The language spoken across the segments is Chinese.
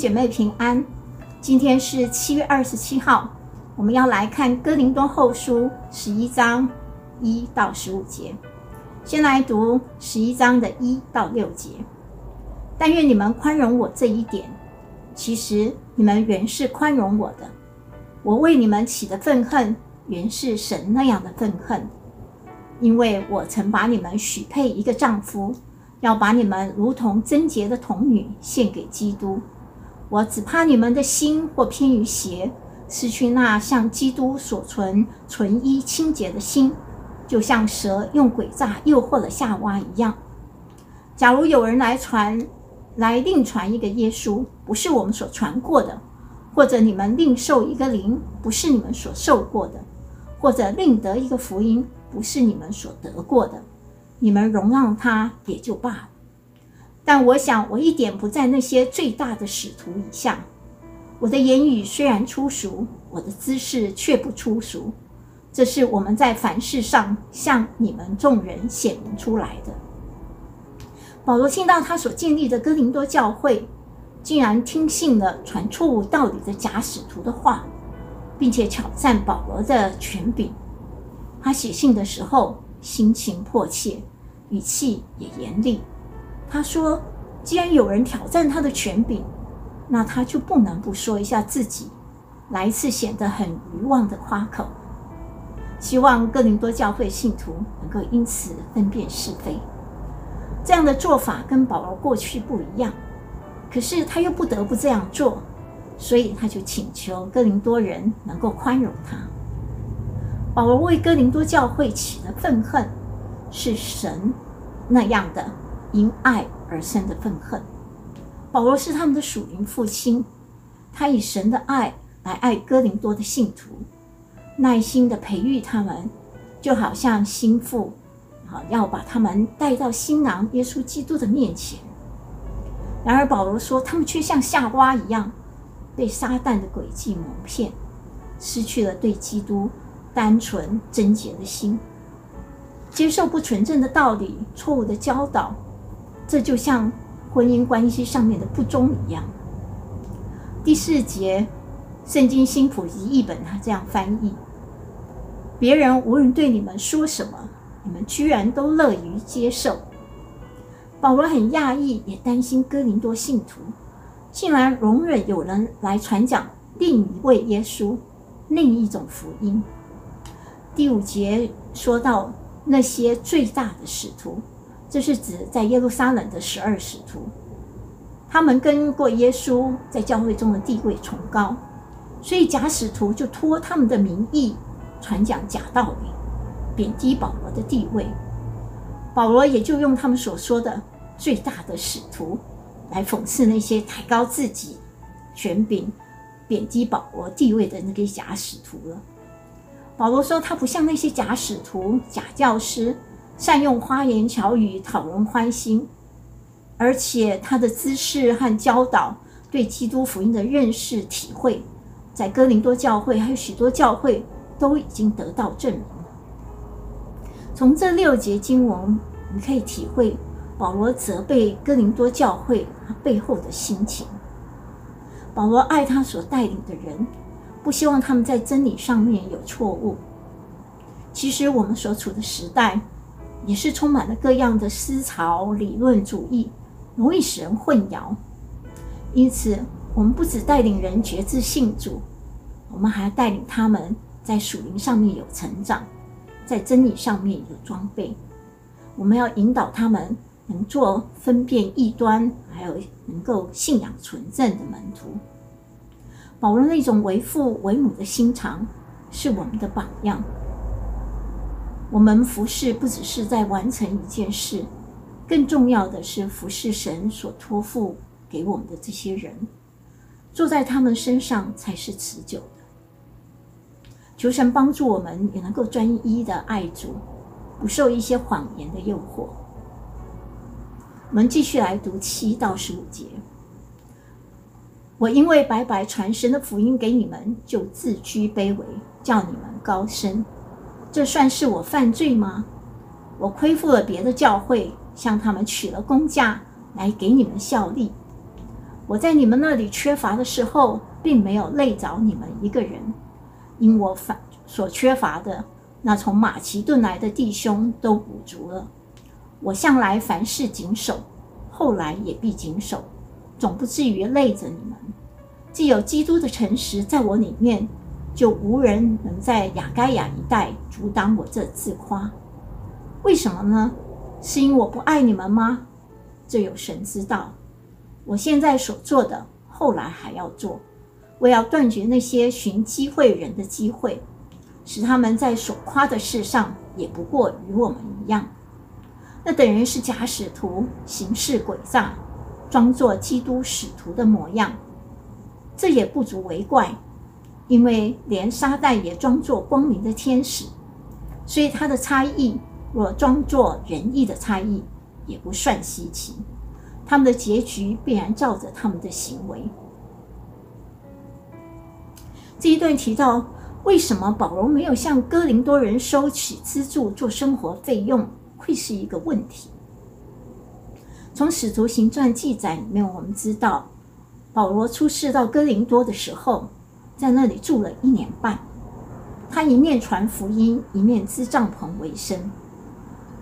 姐妹平安，今天是七月二十七号，我们要来看哥林多后书十一章一到十五节。先来读十一章的一到六节。但愿你们宽容我这一点，其实你们原是宽容我的。我为你们起的愤恨，原是神那样的愤恨，因为我曾把你们许配一个丈夫，要把你们如同贞洁的童女献给基督。我只怕你们的心或偏于邪，失去那像基督所存纯一清洁的心，就像蛇用诡诈诱惑了夏娃一样。假如有人来传，来另传一个耶稣，不是我们所传过的；或者你们另受一个灵，不是你们所受过的；或者另得一个福音，不是你们所得过的，你们容让他也就罢了。但我想，我一点不在那些最大的使徒以下。我的言语虽然粗俗，我的姿势却不粗俗。这是我们在凡事上向你们众人显明出来的。保罗听到他所建立的哥林多教会，竟然听信了传错误道理的假使徒的话，并且挑战保罗的权柄。他写信的时候，心情迫切，语气也严厉。他说：“既然有人挑战他的权柄，那他就不能不说一下自己，来一次显得很愚妄的夸口。希望哥林多教会信徒能够因此分辨是非。这样的做法跟保罗过去不一样，可是他又不得不这样做，所以他就请求哥林多人能够宽容他。保罗为哥林多教会起的愤恨，是神那样的。”因爱而生的愤恨。保罗是他们的属灵父亲，他以神的爱来爱哥林多的信徒，耐心地培育他们，就好像心腹，啊，要把他们带到新郎耶稣基督的面前。然而保罗说，他们却像夏娃一样，被撒旦的诡计蒙骗，失去了对基督单纯贞洁的心，接受不纯正的道理，错误的教导。这就像婚姻关系上面的不忠一样。第四节，圣经新普及译本，它这样翻译：别人无论对你们说什么，你们居然都乐于接受。保罗很讶异，也担心哥林多信徒竟然容忍有人来传讲另一位耶稣，另一种福音。第五节说到那些最大的使徒。这是指在耶路撒冷的十二使徒，他们跟过耶稣，在教会中的地位崇高，所以假使徒就托他们的名义传讲假道理，贬低保罗的地位。保罗也就用他们所说的最大的使徒来讽刺那些抬高自己权柄、贬低保罗地位的那个假使徒了。保罗说，他不像那些假使徒、假教师。善用花言巧语讨人欢心，而且他的知识和教导对基督福音的认识体会，在哥林多教会还有许多教会都已经得到证明。从这六节经文，你可以体会保罗责备哥林多教会他背后的心情。保罗爱他所带领的人，不希望他们在真理上面有错误。其实我们所处的时代，也是充满了各样的思潮、理论主义，容易使人混淆。因此，我们不只带领人决志信主，我们还要带领他们在属灵上面有成长，在真理上面有装备。我们要引导他们能做分辨异端，还有能够信仰纯正的门徒。保罗那种为父为母的心肠，是我们的榜样。我们服侍不只是在完成一件事，更重要的是服侍神所托付给我们的这些人，做在他们身上才是持久的。求神帮助我们也能够专一的爱主，不受一些谎言的诱惑。我们继续来读七到十五节。我因为白白传神的福音给你们，就自居卑微，叫你们高升。这算是我犯罪吗？我亏负了别的教会，向他们取了工价来给你们效力。我在你们那里缺乏的时候，并没有累着你们一个人，因我反所缺乏的，那从马其顿来的弟兄都补足了。我向来凡事谨守，后来也必谨守，总不至于累着你们。既有基督的诚实在我里面，就无人能在亚该亚一带阻挡我这自夸。为什么呢？是因为我不爱你们吗？这有神知道。我现在所做的，后来还要做。我要断绝那些寻机会人的机会，使他们在所夸的事上也不过与我们一样。那等人是假使徒，行事诡诈，装作基督使徒的模样。这也不足为怪，因为连沙袋也装作光明的天使，所以他的差役若装作仁义的差役，也不算稀奇。他们的结局必然照着他们的行为。这一段提到，为什么保罗没有向哥林多人收取资助做生活费用，会是一个问题。从使徒行传记载里面，我们知道，保罗出使到哥林多的时候，在那里住了一年半。他一面传福音，一面支帐篷为生，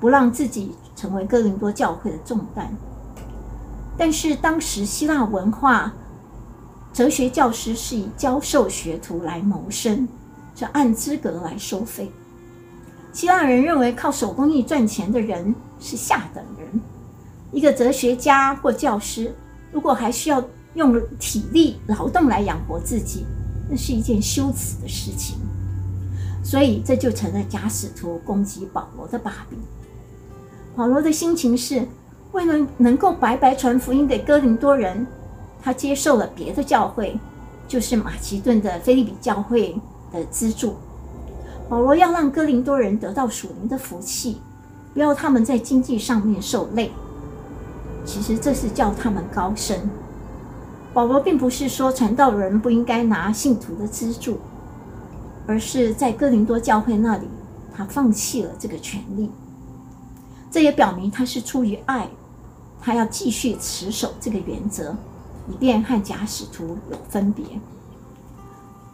不让自己成为哥林多教会的重担。但是当时希腊文化，哲学教师是以教授学徒来谋生，就按资格来收费。希腊人认为靠手工艺赚钱的人是下等人。一个哲学家或教师，如果还需要用体力劳动来养活自己，那是一件羞耻的事情。所以这就成了假使徒攻击保罗的把柄。保罗的心情是，为了能够白白传福音给哥林多人，他接受了别的教会，就是马其顿的腓立比教会的资助。保罗要让哥林多人得到属灵的福气，不要他们在经济上面受累。其实这是叫他们高升。保罗并不是说传道人不应该拿信徒的资助，而是在哥林多教会那里，他放弃了这个权利。这也表明他是出于爱。他要继续持守这个原则，以便和假使徒有分别。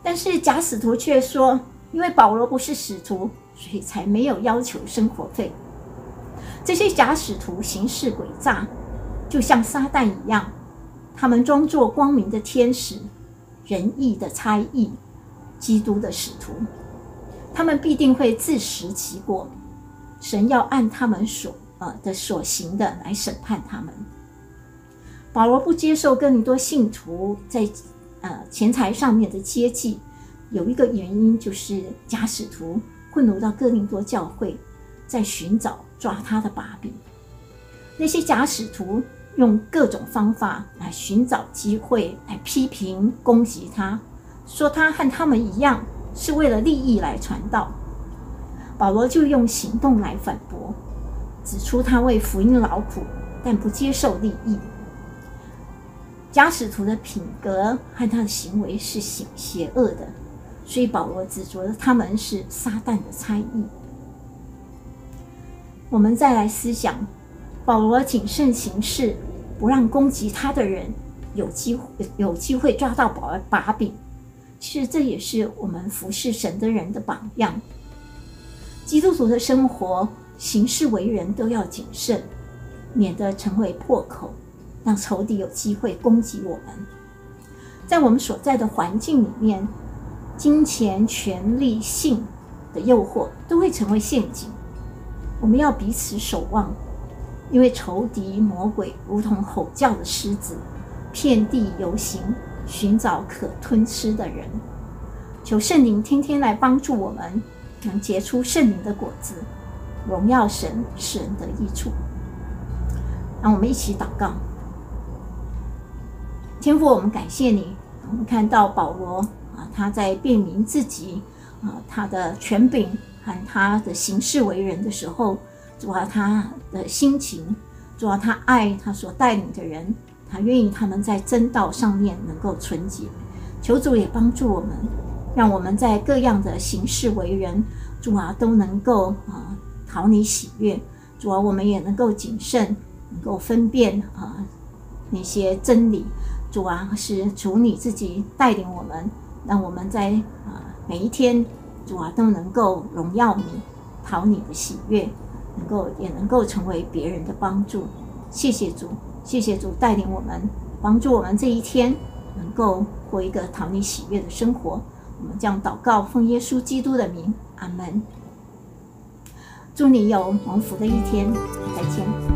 但是假使徒却说，因为保罗不是使徒，所以才没有要求生活费。这些假使徒行事诡诈，就像撒旦一样，他们装作光明的天使、仁义的差役、基督的使徒，他们必定会自食其果。神要按他们所。呃的所行的来审判他们。保罗不接受哥林多信徒在呃钱财上面的接济，有一个原因就是假使徒混入到哥林多教会，在寻找抓他的把柄。那些假使徒用各种方法来寻找机会来批评攻击他，说他和他们一样是为了利益来传道。保罗就用行动来反驳。指出他为福音劳苦，但不接受利益。假使徒的品格和他的行为是邪邪恶的，所以保罗指责他们是撒旦的差役。我们再来思想，保罗谨慎行事，不让攻击他的人有机会有机会抓到把把柄。其实这也是我们服侍神的人的榜样。基督徒的生活。行事为人都要谨慎，免得成为破口，让仇敌有机会攻击我们。在我们所在的环境里面，金钱、权力、性的诱惑都会成为陷阱。我们要彼此守望，因为仇敌魔鬼如同吼叫的狮子，遍地游行，寻找可吞吃的人。求圣灵天天来帮助我们，能结出圣灵的果子。荣耀神，使人得益处。让我们一起祷告。天父，我们感谢你。我们看到保罗啊，他在辨明自己啊，他的权柄和他的行事为人的时候，主啊，他的心情，主啊，他爱他所带领的人，他愿意他们在真道上面能够纯洁。求主也帮助我们，让我们在各样的行事为人，主啊，都能够啊。讨你喜悦，主啊，我们也能够谨慎，能够分辨啊那些真理。主啊，是主你自己带领我们，让我们在啊每一天，主啊都能够荣耀你，讨你的喜悦，能够也能够成为别人的帮助。谢谢主，谢谢主带领我们，帮助我们这一天能够过一个讨你喜悦的生活。我们将祷告，奉耶稣基督的名，阿门。祝你有蒙福的一天，再见。